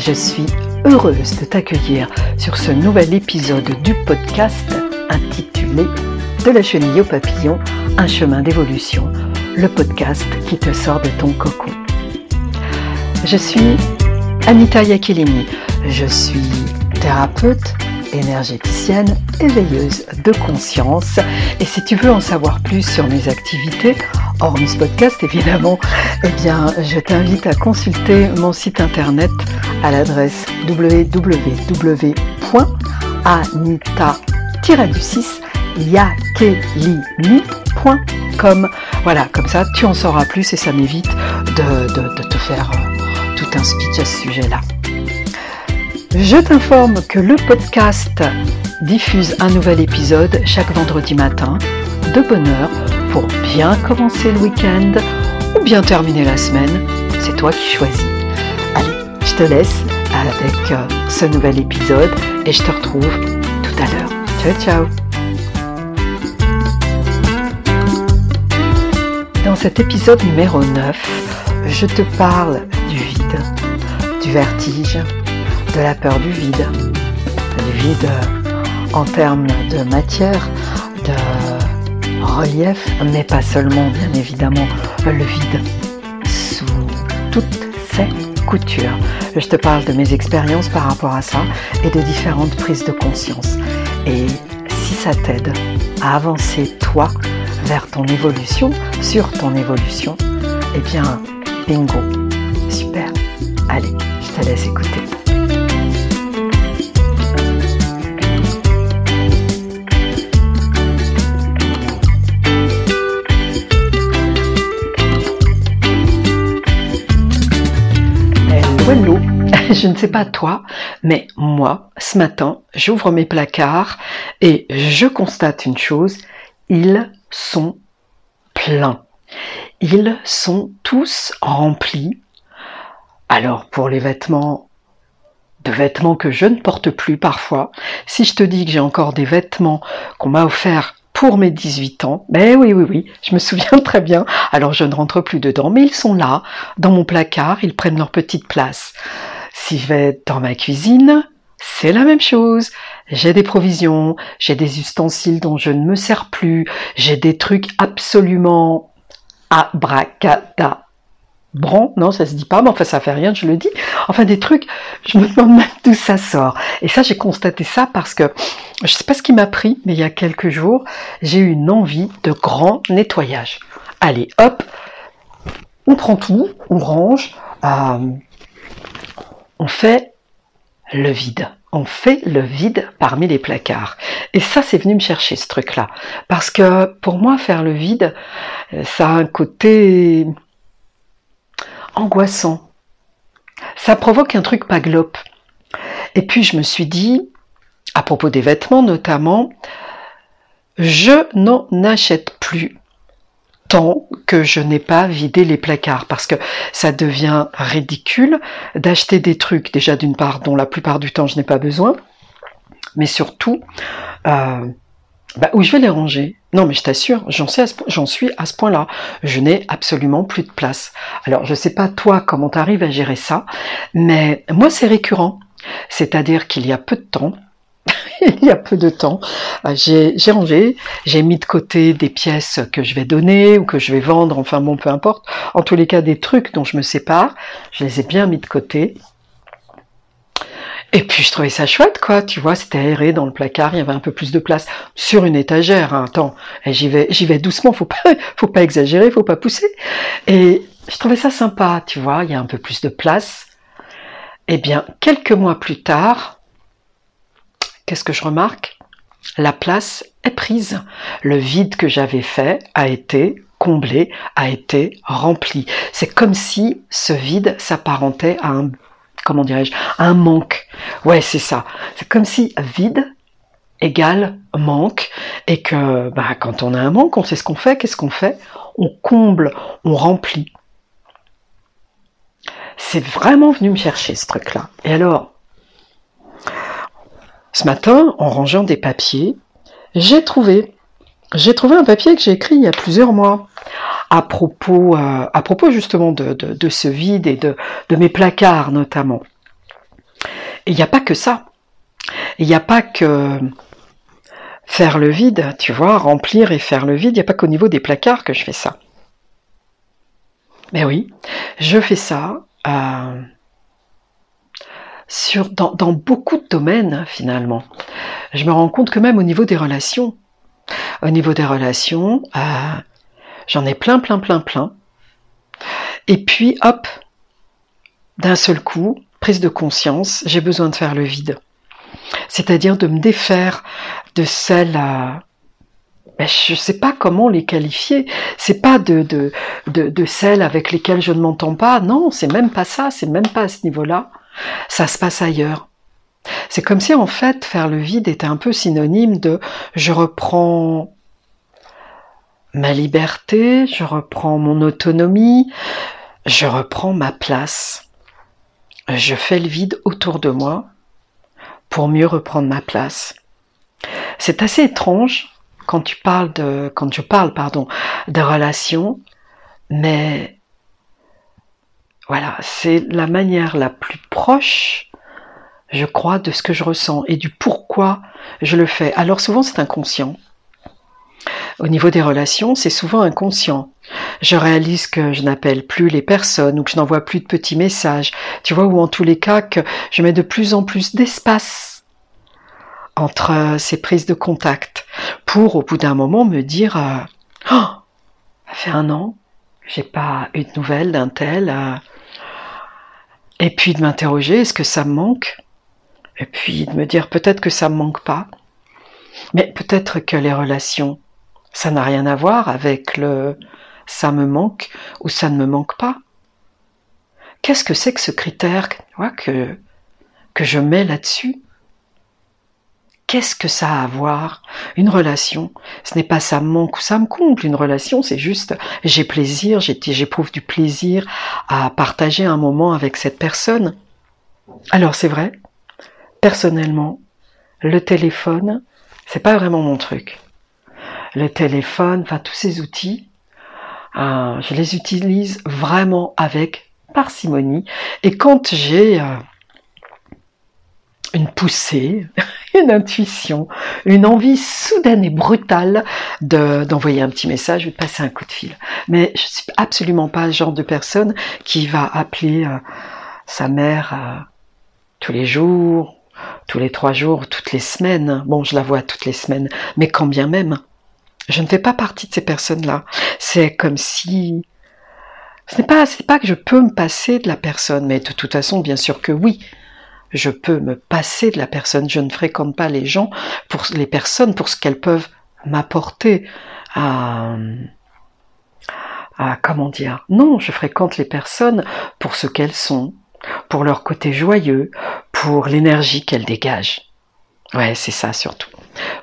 Je suis heureuse de t'accueillir sur ce nouvel épisode du podcast intitulé De la chenille au papillon, un chemin d'évolution, le podcast qui te sort de ton cocon. Je suis Anita Yakilini, je suis thérapeute, énergéticienne, éveilleuse de conscience. Et si tu veux en savoir plus sur mes activités, hormis ce podcast évidemment, eh bien je t'invite à consulter mon site internet à l'adresse www.anita-du6 yakelini.com. Voilà, comme ça tu en sauras plus et ça m'évite de, te faire euh, tout un speech à ce sujet-là. Je t'informe que le podcast diffuse un nouvel épisode chaque vendredi matin de bonne heure pour bien commencer le week-end ou bien terminer la semaine. C'est toi qui choisis. Allez, je te laisse avec euh, ce nouvel épisode et je te retrouve tout à l'heure. Ciao ciao Dans cet épisode numéro 9, je te parle du vide, du vertige, de la peur du vide. Le vide en termes de matière, de relief, mais pas seulement, bien évidemment, le vide sous toutes ses coutures. Je te parle de mes expériences par rapport à ça et de différentes prises de conscience. Et si ça t'aide à avancer toi vers ton évolution, sur ton évolution, eh bien, bingo, super. Allez, je te laisse écouter. je ne sais pas toi, mais moi, ce matin, j'ouvre mes placards et je constate une chose, ils sont pleins. Ils sont tous remplis. Alors pour les vêtements, de vêtements que je ne porte plus parfois, si je te dis que j'ai encore des vêtements qu'on m'a offerts pour mes 18 ans. Ben oui, oui, oui, je me souviens très bien. Alors je ne rentre plus dedans, mais ils sont là, dans mon placard, ils prennent leur petite place. Si je vais dans ma cuisine, c'est la même chose. J'ai des provisions, j'ai des ustensiles dont je ne me sers plus, j'ai des trucs absolument abracadabra. Non, ça se dit pas, mais enfin ça fait rien, je le dis. Enfin des trucs, je me demande même d'où ça sort. Et ça, j'ai constaté ça parce que je sais pas ce qui m'a pris, mais il y a quelques jours, j'ai eu une envie de grand nettoyage. Allez, hop, on prend tout, on range, euh, on fait le vide. On fait le vide parmi les placards. Et ça, c'est venu me chercher ce truc-là. Parce que pour moi, faire le vide, euh, ça a un côté angoissant. Ça provoque un truc paglope. Et puis je me suis dit, à propos des vêtements notamment, je n'en achète plus tant que je n'ai pas vidé les placards parce que ça devient ridicule d'acheter des trucs déjà d'une part dont la plupart du temps je n'ai pas besoin, mais surtout euh, bah, où je vais les ranger? Non mais je t'assure, j'en suis à ce point-là. Je n'ai absolument plus de place. Alors je sais pas toi comment tu arrives à gérer ça, mais moi c'est récurrent. C'est-à-dire qu'il y a peu de temps, il y a peu de temps, euh, j'ai rangé, j'ai mis de côté des pièces que je vais donner ou que je vais vendre, enfin bon, peu importe. En tous les cas, des trucs dont je me sépare, je les ai bien mis de côté. Et puis je trouvais ça chouette, quoi. Tu vois, c'était aéré dans le placard, il y avait un peu plus de place sur une étagère. Hein. Attends, j'y vais, j'y vais doucement, faut pas, faut pas exagérer, faut pas pousser. Et je trouvais ça sympa, tu vois, il y a un peu plus de place. Eh bien, quelques mois plus tard, qu'est-ce que je remarque? La place est prise. Le vide que j'avais fait a été comblé, a été rempli. C'est comme si ce vide s'apparentait à un, comment dirais-je, un manque. Ouais, c'est ça. C'est comme si vide égale manque et que bah, quand on a un manque, on sait ce qu'on fait. Qu'est-ce qu'on fait? On comble, on remplit. C'est vraiment venu me chercher ce truc-là. Et alors, ce matin, en rangeant des papiers, j'ai trouvé, j'ai trouvé un papier que j'ai écrit il y a plusieurs mois. à propos, euh, à propos justement de, de, ce vide et de, de mes placards notamment. Et il n'y a pas que ça. Il n'y a pas que faire le vide, tu vois, remplir et faire le vide. Il n'y a pas qu'au niveau des placards que je fais ça. Mais oui, je fais ça euh, dans, beaucoup de domaines finalement. Je me rends compte que même au niveau des relations, au niveau des relations, euh, j'en ai plein, plein, plein, plein. Et puis, hop, d'un seul coup, prise de conscience, j'ai besoin de faire le vide. C'est-à-dire de me défaire de celles à ben, je ne sais pas comment les qualifier. C'est pas de, de, celles avec lesquelles je ne m'entends pas. Non, c'est même pas ça. C'est même pas à ce niveau-là. Ça se passe ailleurs. C'est comme si en fait faire le vide était un peu synonyme de je reprends ma liberté, je reprends mon autonomie, je reprends ma place. Je fais le vide autour de moi pour mieux reprendre ma place. C'est assez étrange quand tu parles de, quand je parle, pardon, de relations, mais voilà, c'est la manière la plus proche, je crois, de ce que je ressens et du pourquoi je le fais. Alors souvent c'est inconscient. Au niveau des relations, c'est souvent inconscient. Je réalise que je n'appelle plus les personnes ou que je n'envoie plus de petits messages. Tu vois, ou en tous les cas que je mets de plus en plus d'espace entre ces prises de contact pour au bout d'un moment me dire euh, oh, ça fait un an, j'ai pas eu de nouvelles d'un tel euh, et puis de m'interroger est-ce que ça me manque? Et puis de me dire peut-être que ça me manque pas. Mais peut-être que les relations ça n'a rien à voir avec le ça me manque ou ça ne me manque pas. Qu'est-ce que c'est que ce critère que, que je mets là-dessus? Qu'est-ce que ça a à voir? Une relation, ce n'est pas ça me manque ou ça me comble. Une relation, c'est juste j'ai plaisir, j'éprouve du plaisir à partager un moment avec cette personne. Alors c'est vrai, personnellement, le téléphone, c'est pas vraiment mon truc le téléphone, enfin tous ces outils, euh, je les utilise vraiment avec parcimonie. Et quand j'ai euh, une poussée, une intuition, une envie soudaine et brutale de, d'envoyer un petit message ou de passer un coup de fil. Mais je suis absolument pas le genre de personne qui va appeler euh, sa mère tous les jours, tous les trois jours, toutes les semaines. Bon, je la vois toutes les semaines, mais quand bien même. Je ne fais pas partie de ces personnes-là. C'est comme si ce n'est pas, pas que je peux me passer de la personne, mais de toute façon, bien sûr que oui, je peux me passer de la personne. Je ne fréquente pas les gens pour les personnes pour ce qu'elles peuvent m'apporter à, comment dire? Non, je fréquente les personnes pour ce qu'elles sont, pour leur côté joyeux, pour l'énergie qu'elles dégagent. Ouais, c'est ça surtout.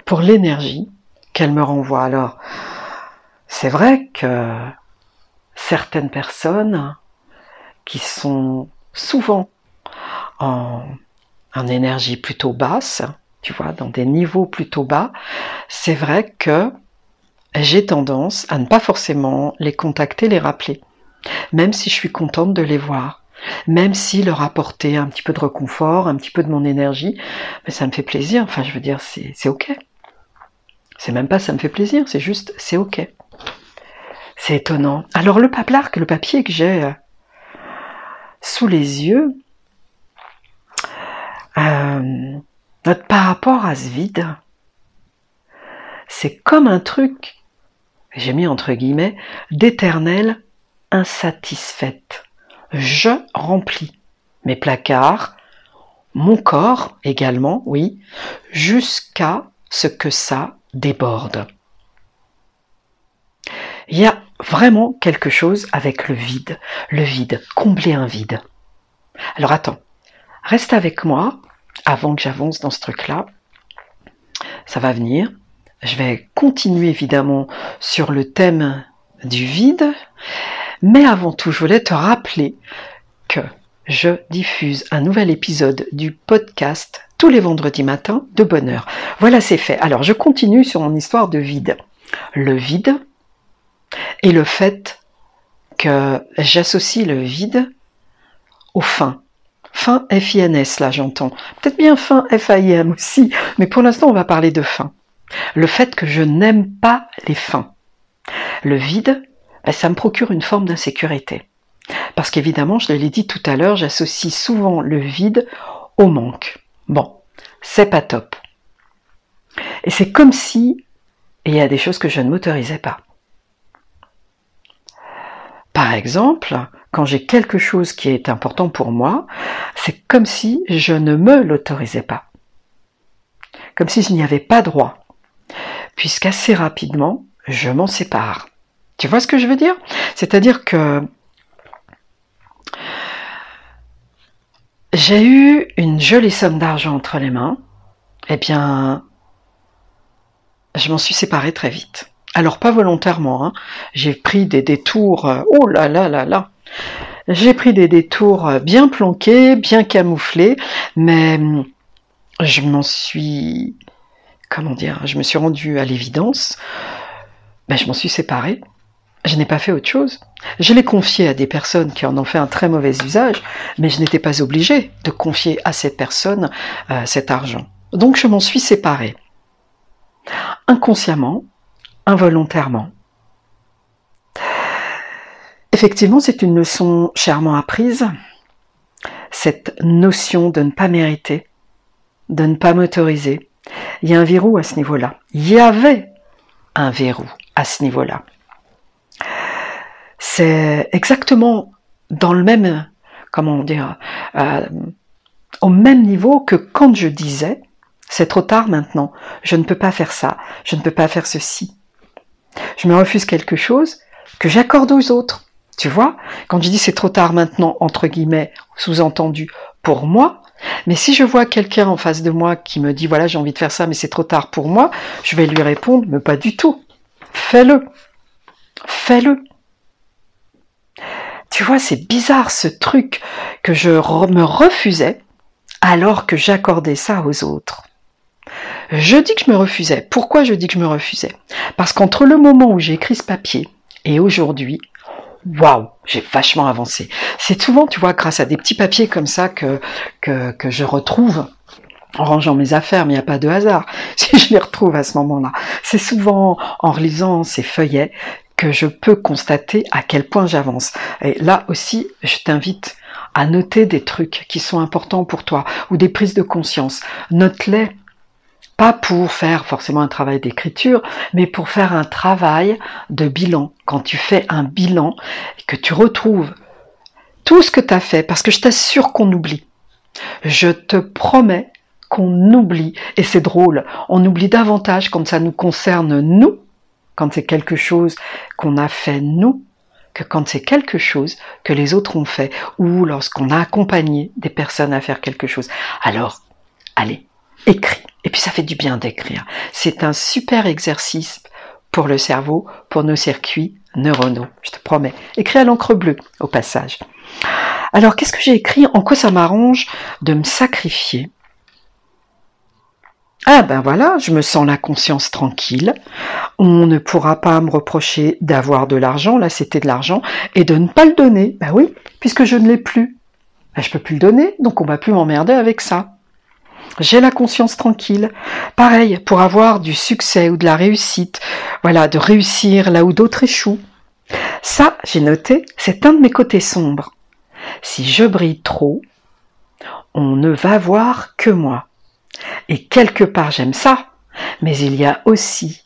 Pour l'énergie qu'elle me renvoie. Alors, c'est vrai que certaines personnes qui sont souvent en, énergie plutôt basse, tu vois, dans des niveaux plutôt bas, c'est vrai que j'ai tendance à ne pas forcément les contacter, les rappeler, même si je suis contente de les voir, même si leur apporter un petit peu de réconfort, un petit peu de mon énergie, mais ça me fait plaisir, enfin je veux dire, c'est ok. C'est même pas ça me fait plaisir, c'est juste c'est ok. C'est étonnant. Alors le que le papier que j'ai euh, sous les yeux, euh, par rapport à ce vide, c'est comme un truc, j'ai mis entre guillemets, d'éternel insatisfaite. Je remplis mes placards, mon corps également, oui, jusqu'à ce que ça déborde. Il y a vraiment quelque chose avec le vide, le vide, combler un vide. Alors attends, reste avec moi avant que j'avance dans ce truc-là. Ça va venir. Je vais continuer évidemment sur le thème du vide, mais avant tout, je voulais te rappeler que je diffuse un nouvel épisode du podcast tous les vendredis matins de bonne heure. Voilà, c'est fait. Alors, je continue sur mon histoire de vide. Le vide et le fait que j'associe le vide au fin. Fin F-I-N-S, là j'entends. Peut-être bien fin F-A-I-M aussi, mais pour l'instant on va parler de fin. Le fait que je n'aime pas les fins. Le vide, ben, ça me procure une forme d'insécurité. Parce qu'évidemment, je l'ai dit tout à l'heure, j'associe souvent le vide au manque. Bon, c'est pas top. Et c'est comme si il y a des choses que je ne m'autorisais pas. Par exemple, quand j'ai quelque chose qui est important pour moi, c'est comme si je ne me l'autorisais pas. Comme si je n'y avais pas droit. Puisqu'assez rapidement, je m'en sépare. Tu vois ce que je veux dire? C'est-à-dire que j'ai eu une jolie somme d'argent entre les mains. Eh bien, je m'en suis séparée très vite. Alors pas volontairement, hein. j'ai pris des détours, euh, oh là là là là, j'ai pris des détours euh, bien planqués, bien camouflés, mais hum, je m'en suis, comment dire, je me suis rendue à l'évidence, ben, je m'en suis séparée. Je n'ai pas fait autre chose. Je l'ai confié à des personnes qui en ont fait un très mauvais usage, mais je n'étais pas obligée de confier à cette personne euh, cet argent. Donc je m'en suis séparée. Inconsciemment, involontairement. Effectivement, c'est une leçon chèrement apprise, cette notion de ne pas mériter, de ne pas m'autoriser. Il y a un verrou à ce niveau-là. Il y avait un verrou à ce niveau-là. C'est exactement dans le même, comment dire, euh, au même niveau que quand je disais, c'est trop tard maintenant, je ne peux pas faire ça, je ne peux pas faire ceci. Je me refuse quelque chose que j'accorde aux autres. Tu vois, quand je dis c'est trop tard maintenant, entre guillemets, sous-entendu pour moi, mais si je vois quelqu'un en face de moi qui me dit voilà j'ai envie de faire ça mais c'est trop tard pour moi, je vais lui répondre mais pas du tout. Fais-le. Fais-le. Tu vois, c'est bizarre ce truc que je me refusais alors que j'accordais ça aux autres. Je dis que je me refusais. Pourquoi je dis que je me refusais? Parce qu'entre le moment où j'ai écrit ce papier et aujourd'hui, waouh, j'ai vachement avancé. C'est souvent, tu vois, grâce à des petits papiers comme ça que, que, je retrouve en rangeant mes affaires, mais il n'y a pas de hasard si je les retrouve à ce moment-là. C'est souvent en relisant ces feuillets que je peux constater à quel point j'avance. Et là aussi, je t'invite à noter des trucs qui sont importants pour toi ou des prises de conscience. Note-les pas pour faire forcément un travail d'écriture, mais pour faire un travail de bilan. Quand tu fais un bilan, que tu retrouves tout ce que tu as fait, parce que je t'assure qu'on oublie. Je te promets qu'on oublie, et c'est drôle, on oublie davantage quand ça nous concerne nous, quand c'est quelque chose qu'on a fait nous, que quand c'est quelque chose que les autres ont fait, ou lorsqu'on a accompagné des personnes à faire quelque chose. Alors, allez, écris. Et puis ça fait du bien d'écrire. C'est un super exercice pour le cerveau, pour nos circuits neuronaux, je te promets. Écris à l'encre bleue au passage. Alors qu'est-ce que j'ai écrit? En quoi ça m'arrange de me sacrifier? Ah ben voilà, je me sens la conscience tranquille. On ne pourra pas me reprocher d'avoir de l'argent, là c'était de l'argent, et de ne pas le donner. Ben oui, puisque je ne l'ai plus. Ben, je peux plus le donner, donc on va plus m'emmerder avec ça. J'ai la conscience tranquille. Pareil, pour avoir du succès ou de la réussite, voilà, de réussir là où d'autres échouent. Ça, j'ai noté, c'est un de mes côtés sombres. Si je brille trop, on ne va voir que moi. Et quelque part, j'aime ça, mais il y a aussi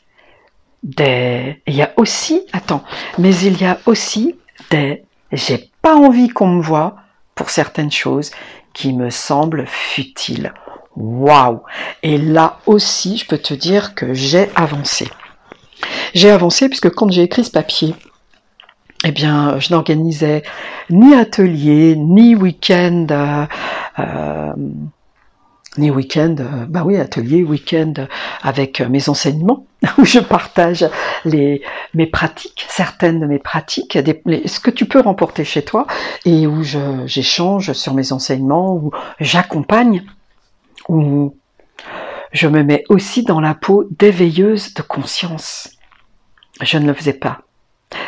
des, il y a aussi, attends, mais il y a aussi des, j'ai pas envie qu'on me voit pour certaines choses qui me semblent futiles. Waouh Et là aussi, je peux te dire que j'ai avancé. J'ai avancé puisque quand j'ai écrit ce papier, eh bien, je n'organisais ni atelier, ni week-end, euh, euh, ni week-end, euh, bah oui, atelier, week-end avec mes enseignements, où je partage les, mes pratiques, certaines de mes pratiques, ce que tu peux remporter chez toi, et où j'échange sur mes enseignements, où j'accompagne où je me mets aussi dans la peau d'éveilleuse de conscience. Je ne le faisais pas.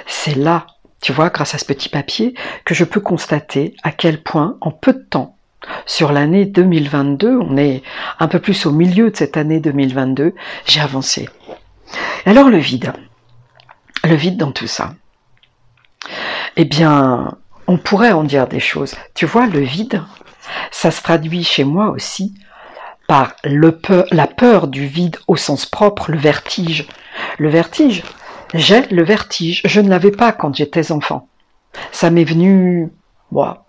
c'est là, tu vois, grâce à ce petit papier, que je peux constater à quel point, en peu de temps, sur l'année 2022, on est un peu plus au milieu de cette année 2022, j'ai avancé. Alors le vide, le vide dans tout ça. Eh bien, on pourrait en dire des choses. Tu vois, le vide, ça se traduit chez moi aussi par la peur du vide au sens propre, le vertige. Le vertige, j'ai le vertige. Je ne l'avais pas quand j'étais enfant. Ça m'est venu, moi,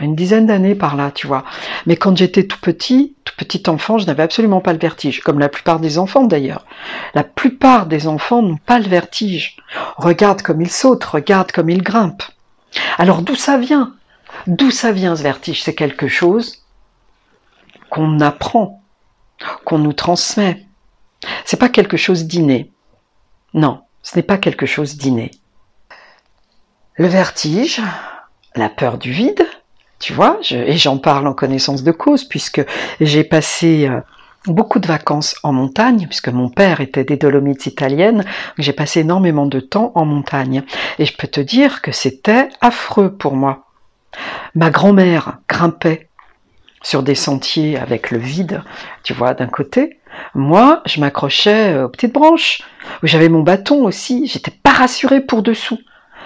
une dizaine d'années par là, tu vois. Mais quand j'étais tout petit, tout petit enfant, je n'avais absolument pas le vertige, comme la plupart des enfants d'ailleurs. La plupart des enfants n'ont pas le vertige. Regarde comme ils sautent, regarde comme ils grimpent. Alors d'où ça vient? D'où ça vient ce vertige? C'est quelque chose qu'on apprend, qu'on nous transmet. C'est pas quelque chose d'inné. Non, ce n'est pas quelque chose d'inné. Le vertige, la peur du vide, tu vois, et j'en parle en connaissance de cause puisque j'ai passé euh, beaucoup de vacances en montagne, puisque mon père était des Dolomites italiennes, j'ai passé énormément de temps en montagne. Et je peux te dire que c'était affreux pour moi. Ma grand-mère grimpait sur des sentiers avec le vide, tu vois, d'un côté. Moi, je m'accrochais aux petites branches, j'avais mon bâton aussi, j'étais pas rassurée pour dessous.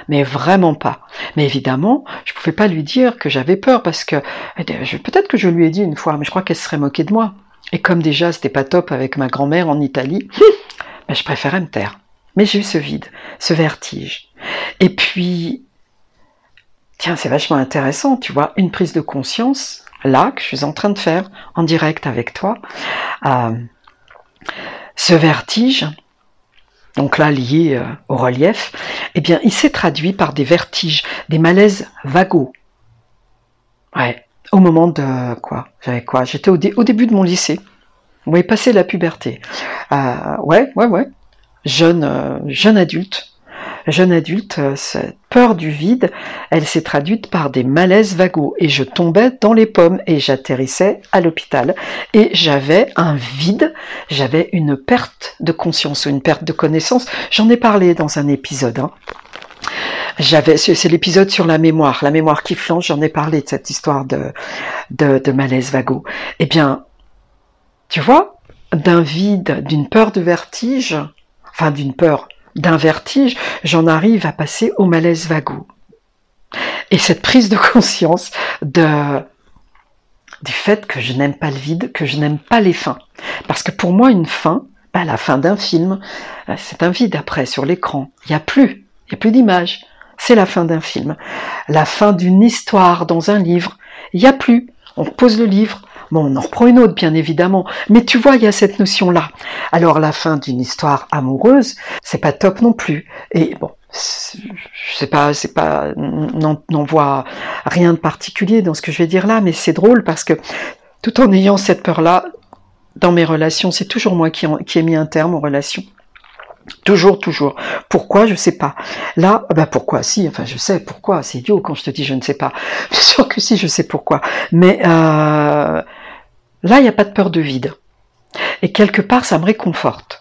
Mais vraiment pas. Mais évidemment, je pouvais pas lui dire que j'avais peur parce que eh peut-être que je lui ai dit une fois, mais je crois qu'elle se serait moquée de moi. Et comme déjà c'était pas top avec ma grand-mère en Italie, ben, je préférais me taire. Mais j'ai eu ce vide, ce vertige. Et puis, tiens, c'est vachement intéressant, tu vois, une prise de conscience, là, que je suis en train de faire en direct avec toi. Euh, ce vertige, donc là lié euh, au relief, eh bien, il s'est traduit par des vertiges, des malaises vagos. Ouais, au moment de quoi J'avais quoi J'étais au, début de mon lycée. Oui, passé la puberté. Euh, ouais, ouais, ouais. Jeune adulte jeune adulte, euh, cette peur du vide, elle s'est traduite par des malaises vagos et je tombais dans les pommes et j'atterrissais à l'hôpital et j'avais un vide, j'avais une perte de conscience ou une perte de connaissance. J'en ai parlé dans un épisode. Hein. J'avais, c'est l'épisode sur la mémoire, la mémoire qui flanche. J'en ai parlé de cette histoire de de, de malaise. Eh bien, tu vois, d'un vide, d'une peur de vertige, enfin d'une peur, d'un vertige, j'en arrive à passer au malaise vago. Et cette prise de conscience de, du fait que je n'aime pas le vide, que je n'aime pas les fins. Parce que pour moi, une fin, bah, la fin d'un film, euh, c'est un vide après sur l'écran. Il n'y a plus, il n'y a plus d'image. C'est la fin d'un film. La fin d'une histoire dans un livre. Il n'y a plus. On pose le livre, Bon, on en reprend une autre, bien évidemment. Mais tu vois, il y a cette notion-là. Alors, la fin d'une histoire amoureuse, c'est pas top non plus. Et bon, c'est pas, c'est pas, n'en voit rien de particulier dans ce que je vais dire là, mais c'est drôle parce que tout en ayant cette peur-là, dans mes relations, c'est toujours moi qui, qui ai mis un terme aux relations. Toujours, toujours. Pourquoi? Je sais pas. Là, bah pourquoi? Si, enfin je sais pourquoi. C'est idiot quand je te dis je ne sais pas. Bien sûr que si, je sais pourquoi. Mais euh, là, il n'y a pas de peur de vide. Et quelque part, ça me réconforte.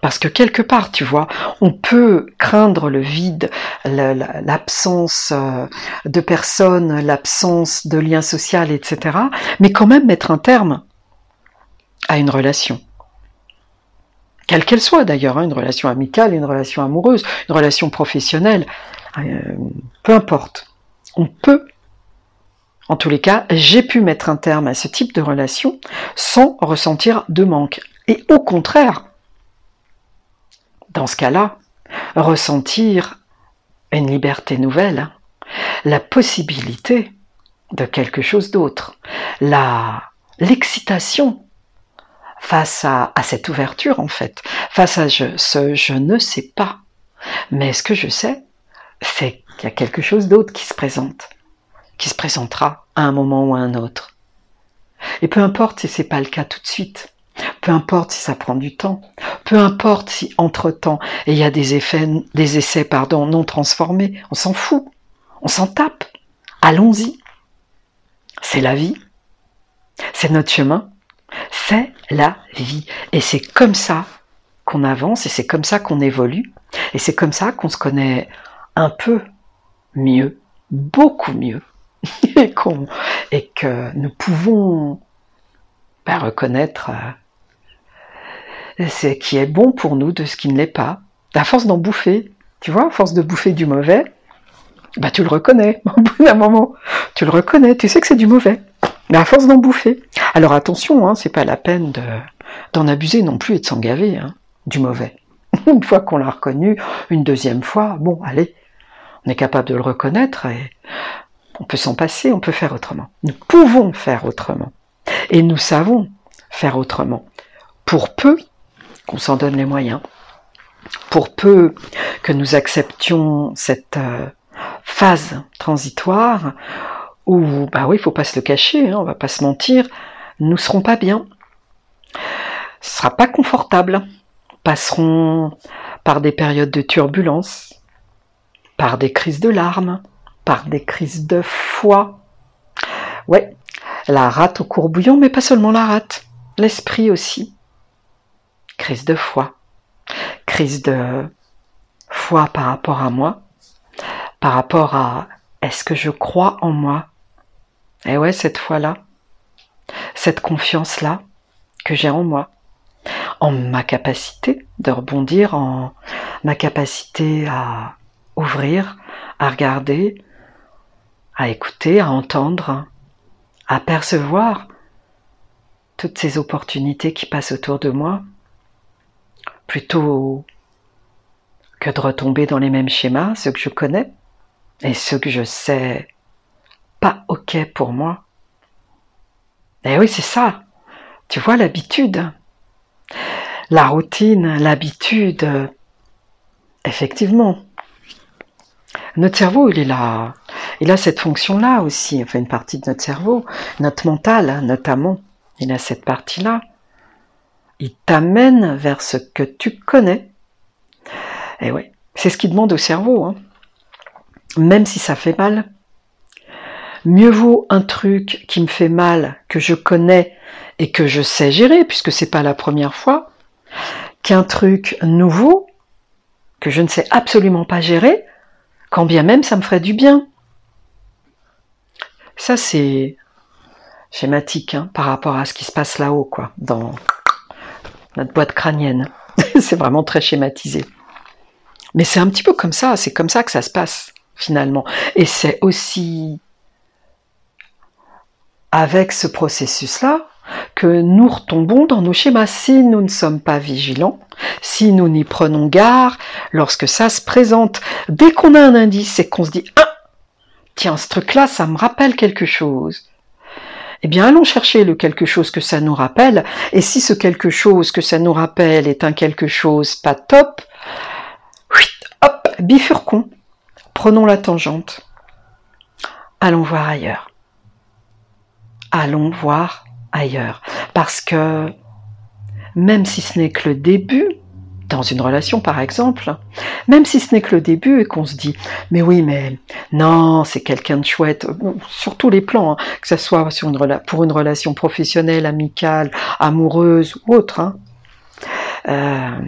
Parce que quelque part, tu vois, on peut craindre le vide, l'absence euh, de personnes, l'absence de lien social, etc. Mais quand même mettre un terme à une relation quelle qu'elle soit d'ailleurs, hein, une relation amicale, une relation amoureuse, une relation professionnelle, euh, peu importe. On peut, en tous les cas, j'ai pu mettre un terme à ce type de relation sans ressentir de manque. Et au contraire, dans ce cas-là, ressentir une liberté nouvelle, la possibilité de quelque chose d'autre, l'excitation face à, cette ouverture en fait, face à ce je ne sais pas. Mais ce que je sais, c'est qu'il y a quelque chose d'autre qui se présente, qui se présentera à un moment ou à un autre. Et peu importe si c'est pas le cas tout de suite, peu importe si ça prend du temps, peu importe si entre-temps il y a des effets, des essais pardon, non transformés, on s'en fout, on s'en tape. Allons-y. C'est la vie. C'est notre chemin. C'est la vie. Et c'est comme ça qu'on avance et c'est comme ça qu'on évolue et c'est comme ça qu'on se connaît un peu mieux, beaucoup mieux, et, que nous pouvons bah, reconnaître euh, ce qui est bon pour nous de ce qui ne l'est pas. À force d'en bouffer, tu vois, à force de bouffer du mauvais, bah tu le reconnais au bout d'un moment. Tu le reconnais, tu sais que c'est du mauvais. Mais à force d'en bouffer. Alors attention, hein, c'est pas la peine d'en abuser non plus et de s'en gaver hein, du mauvais. Une fois qu'on l'a reconnu, une deuxième fois, bon, allez, on est capable de le reconnaître et on peut s'en passer, on peut faire autrement. Nous pouvons faire autrement. Et nous savons faire autrement. Pour peu qu'on s'en donne les moyens. Pour peu que nous acceptions cette euh, phase transitoire où, bah oui, il faut pas se le cacher, hein, on va pas se mentir, nous serons pas bien. Ce sera pas confortable. Passerons par des périodes de turbulence, par des crises de larmes, par des crises de foi. Ouais, la rate au courbouillon, mais pas seulement la rate, l'esprit aussi. Crise de foi, crise de foi par rapport à moi, par rapport à est-ce que je crois en moi? Et ouais, cette foi-là, cette confiance-là que j'ai en moi, en ma capacité de rebondir, en ma capacité à ouvrir, à regarder, à écouter, à entendre, à percevoir toutes ces opportunités qui passent autour de moi, plutôt que de retomber dans les mêmes schémas, ceux que je connais, et ce que je sais pas ok pour moi. Eh oui, c'est ça. Tu vois l'habitude. La routine, l'habitude. Effectivement. Notre cerveau, il est là. Il a cette fonction-là aussi, enfin une partie de notre cerveau, notre mental notamment. Il a cette partie-là. Il t'amène vers ce que tu connais. Et eh oui, c'est ce qu'il demande au cerveau. Hein même si ça fait mal. Mieux vaut un truc qui me fait mal, que je connais et que je sais gérer, puisque c'est pas la première fois, qu'un truc nouveau que je ne sais absolument pas gérer, quand bien même ça me ferait du bien. Ça c'est schématique hein, par rapport à ce qui se passe là-haut, quoi, dans notre boîte crânienne. c'est vraiment très schématisé. Mais c'est un petit peu comme ça, c'est comme ça que ça se passe finalement. Et c'est aussi avec ce processus-là que nous retombons dans nos schémas si nous ne sommes pas vigilants, si nous n'y prenons garde, lorsque ça se présente. Dès qu'on a un indice et qu'on se dit Ah Tiens, ce truc-là, ça me rappelle quelque chose. Eh bien, allons chercher le quelque chose que ça nous rappelle, et si ce quelque chose que ça nous rappelle est un quelque chose pas top, hop, bifurquons. Prenons la tangente. Allons voir ailleurs. Allons voir ailleurs. Parce que même si ce n'est que le début, dans une relation par exemple, même si ce n'est que le début et qu'on se dit mais oui mais non c'est quelqu'un de chouette sur tous les plans, hein, que ce soit pour une relation professionnelle, amicale, amoureuse ou autre. Hein. Euh,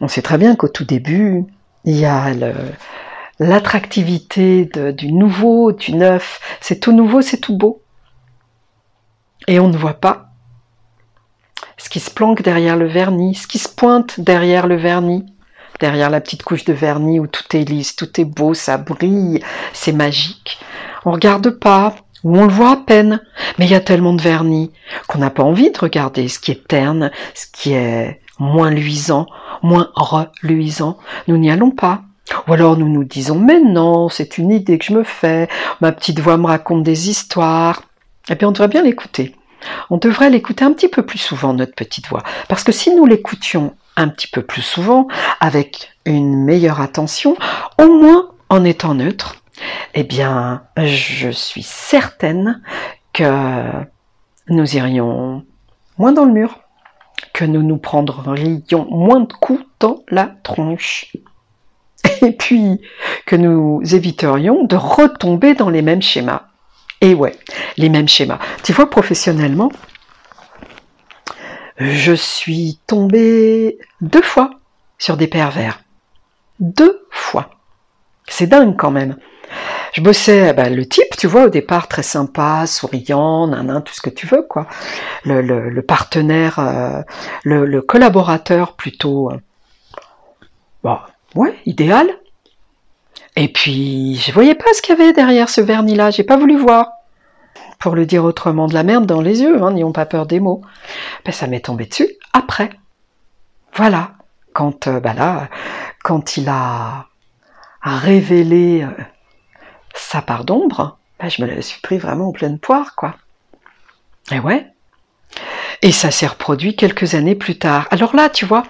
on sait très bien qu'au tout début, il y a l'attractivité du nouveau, du neuf. C'est tout nouveau, c'est tout beau. Et on ne voit pas ce qui se planque derrière le vernis, ce qui se pointe derrière le vernis, derrière la petite couche de vernis où tout est lisse, tout est beau, ça brille, c'est magique. On regarde pas, ou on le voit à peine, mais il y a tellement de vernis qu'on n'a pas envie de regarder ce qui est terne, ce qui est moins luisant, moins reluisant, nous n'y allons pas. Ou alors nous nous disons mais non, c'est une idée que je me fais, ma petite voix me raconte des histoires. Eh bien on devrait bien l'écouter. On devrait l'écouter un petit peu plus souvent, notre petite voix. Parce que si nous l'écoutions un petit peu plus souvent, avec une meilleure attention, au moins en étant neutre, eh bien, je suis certaine que nous irions moins dans le mur que nous nous prendrions moins de coups dans la tronche. Et puis que nous éviterions de retomber dans les mêmes schémas. Et ouais, les mêmes schémas. Tu vois, professionnellement, je suis tombée deux fois sur des pervers. Deux fois. C'est dingue quand même. Je bossais bah, le type, tu vois, au départ très sympa, souriant, nanan, tout ce que tu veux, quoi. Le, partenaire, euh, le, collaborateur plutôt, euh, ouais, idéal. Et puis, je voyais pas ce qu'il y avait derrière ce vernis-là, j'ai pas voulu voir. Pour le dire autrement, de la merde dans les yeux, hein, n'ayons pas peur des mots. Ben, ça m'est tombé dessus après. Voilà. Quand, euh, bah là, quand il a, révélé sa part d'ombre, ben, je me la suis pris vraiment en pleine poire, quoi. Et ouais. Et ça s'est reproduit quelques années plus tard. Alors là, tu vois,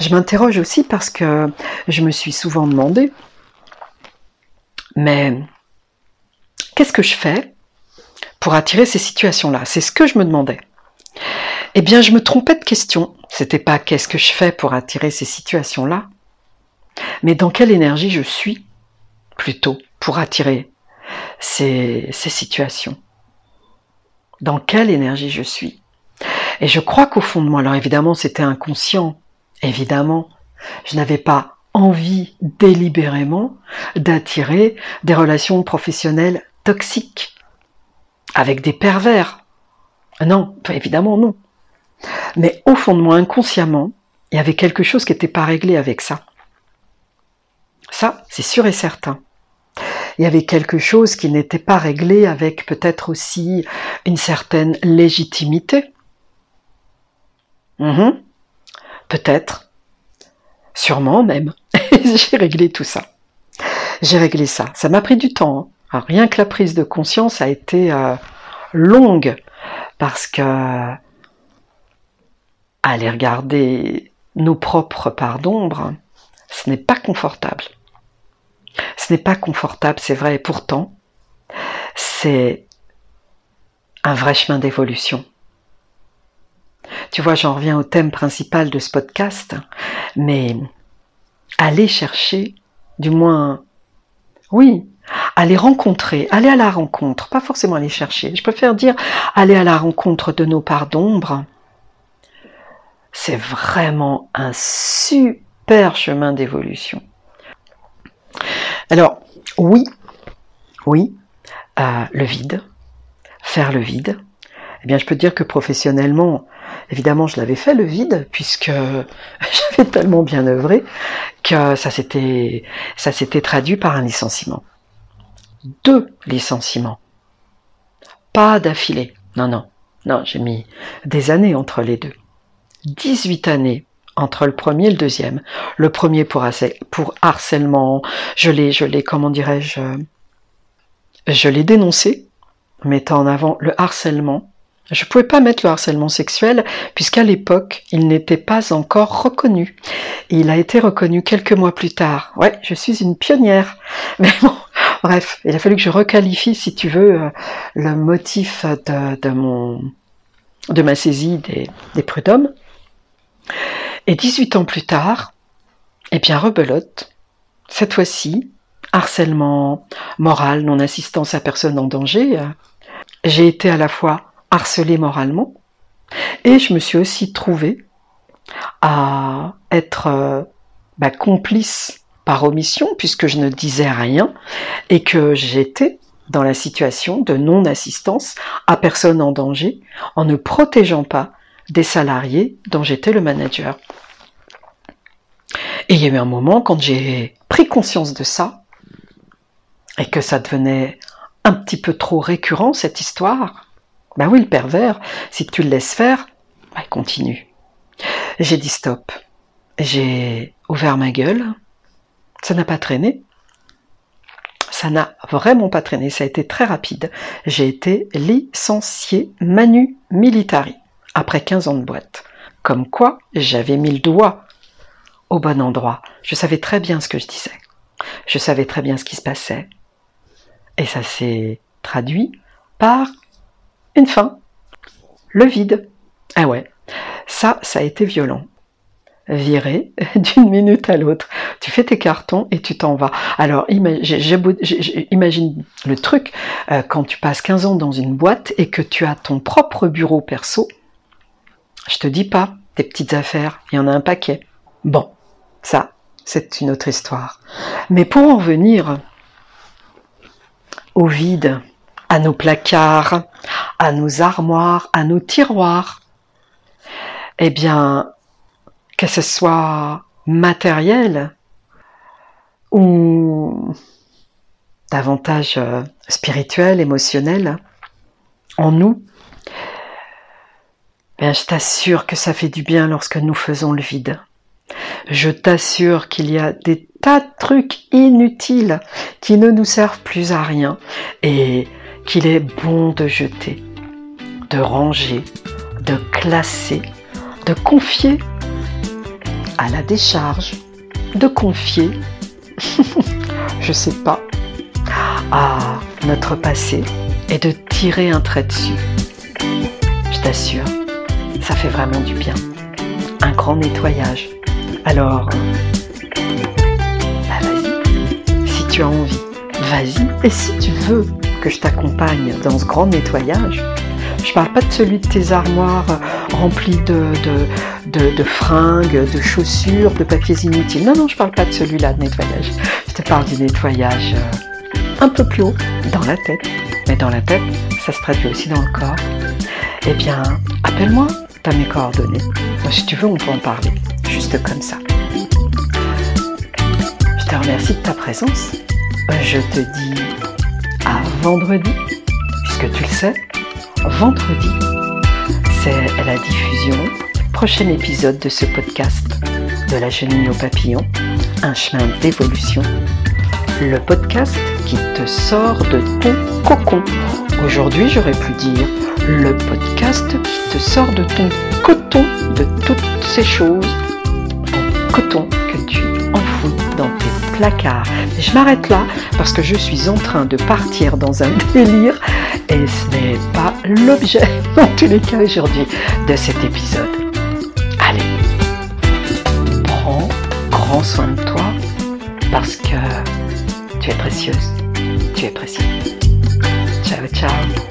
je m'interroge aussi parce que je me suis souvent demandé, mais qu'est-ce que je fais pour attirer ces situations-là? C'est ce que je me demandais. Eh bien, je me trompais de question. C'était pas qu'est-ce que je fais pour attirer ces situations-là, mais dans quelle énergie je suis plutôt pour attirer ces, ces situations? Dans quelle énergie je suis? Et je crois qu'au fond de moi, alors évidemment c'était inconscient, évidemment, je n'avais pas envie délibérément d'attirer des relations professionnelles toxiques avec des pervers. Non, évidemment non. Mais au fond de moi, inconsciemment, il y avait quelque chose qui n'était pas réglé avec ça. Ça, c'est sûr et certain il y avait quelque chose qui n'était pas réglé avec peut-être aussi une certaine légitimité. Mhm. Peut-être. Sûrement même. J'ai réglé tout ça. J'ai réglé ça. Ça m'a pris du temps. Hein. rien que la prise de conscience a été euh, longue parce que aller regarder nos propres parts d'ombre, ce n'est pas confortable. Ce n'est pas confortable, c'est vrai, et pourtant, c'est un vrai chemin d'évolution. Tu vois, j'en reviens au thème principal de ce podcast, mais aller chercher, du moins, oui, aller rencontrer, aller à la rencontre, pas forcément aller chercher, je préfère dire aller à la rencontre de nos parts d'ombre, c'est vraiment un super chemin d'évolution. Alors, oui, oui, euh, le vide, faire le vide. Eh bien, je peux dire que professionnellement, évidemment, je l'avais fait le vide puisque j'avais tellement bien œuvré que ça s'était, ça s'était traduit par un licenciement. Deux licenciements. Pas d'affilée. Non, non. Non, j'ai mis des années entre les deux. 18 années entre le premier et le deuxième. Le premier pour, harcèlement, je l'ai, je l'ai, comment dirais-je, je l'ai dénoncé, mettant en avant le harcèlement. Je ne pouvais pas mettre le harcèlement sexuel puisqu'à l'époque, il n'était pas encore reconnu. Il a été reconnu quelques mois plus tard. Ouais, je suis une pionnière. Mais bon, bref, il a fallu que je requalifie, si tu veux, euh, le motif de, mon, de ma saisie des, des prud'hommes. Et 18 ans plus tard, eh bien, rebelote. Cette fois-ci, harcèlement moral, non-assistance à personne en danger. J'ai été à la fois harcelée moralement et je me suis aussi trouvée à être euh, bah, complice par omission puisque je ne disais rien et que j'étais dans la situation de non-assistance à personne en danger en ne protégeant pas des salariés dont j'étais le manager. Et il y a eu un moment quand j'ai pris conscience de ça et que ça devenait un petit peu trop récurrent cette histoire. Ben oui, le pervers, si tu le laisses faire, ben il continue. J'ai dit stop. J'ai ouvert ma gueule. Ça n'a pas traîné. Ça n'a vraiment pas traîné. Ça a été très rapide. J'ai été licencié manu militari après 15 ans de boîte. Comme quoi, j'avais mis le doigt au bon endroit. Je savais très bien ce que je disais. Je savais très bien ce qui se passait. Et ça s'est traduit par fin. Le vide. Ah ouais. Ça, ça a été violent. Virer d'une minute à l'autre. Tu fais tes cartons et tu t'en vas. Alors, imagine le truc, euh, quand tu passes 15 ans dans une boîte et que tu as ton propre bureau perso, je te dis pas, tes petites affaires, il y en a un paquet. Bon, ça, c'est une autre histoire. Mais pour en revenir au vide, à nos placards, à nos armoires, à nos tiroirs, eh bien, que ce soit matériel ou davantage euh, spirituel, émotionnel, en nous, bien, je t'assure que ça fait du bien lorsque nous faisons le vide. Je t'assure qu'il y a des tas de trucs inutiles qui ne nous servent plus à rien et qu'il est bon de jeter, de ranger, de classer, de confier à la décharge, de confier, je sais pas, à notre passé et de tirer un trait dessus. Je t'assure, ça fait vraiment du bien. Un grand nettoyage. Alors, bah vas-y, si tu as envie, vas-y. Et si tu veux je t'accompagne dans ce grand nettoyage, je parle pas de celui de tes armoires remplies de, fringues, de chaussures, de papiers inutiles. Non, non, je parle pas de celui-là de nettoyage. Je te parle du nettoyage euh, un peu plus haut, dans la tête. Mais dans la tête, ça se traduit aussi dans le corps. Eh bien, appelle-moi, t'as mes coordonnées. si tu veux, on peut en parler juste comme ça. Je te remercie de ta présence. Je te dis vendredi, puisque tu le sais, vendredi, c'est la diffusion, prochain épisode de ce podcast de la chenille au papillon, un chemin d'évolution, le podcast qui te sort de ton cocon. Aujourd'hui, j'aurais pu dire le podcast qui te sort de ton coton, de toutes ces choses Je m'arrête là parce que je suis en train de partir dans un délire et ce n'est pas l'objet, dans tous les cas aujourd'hui, de cet épisode. Allez, prends grand soin de toi parce que tu es précieuse, tu es précieux. Ciao, ciao.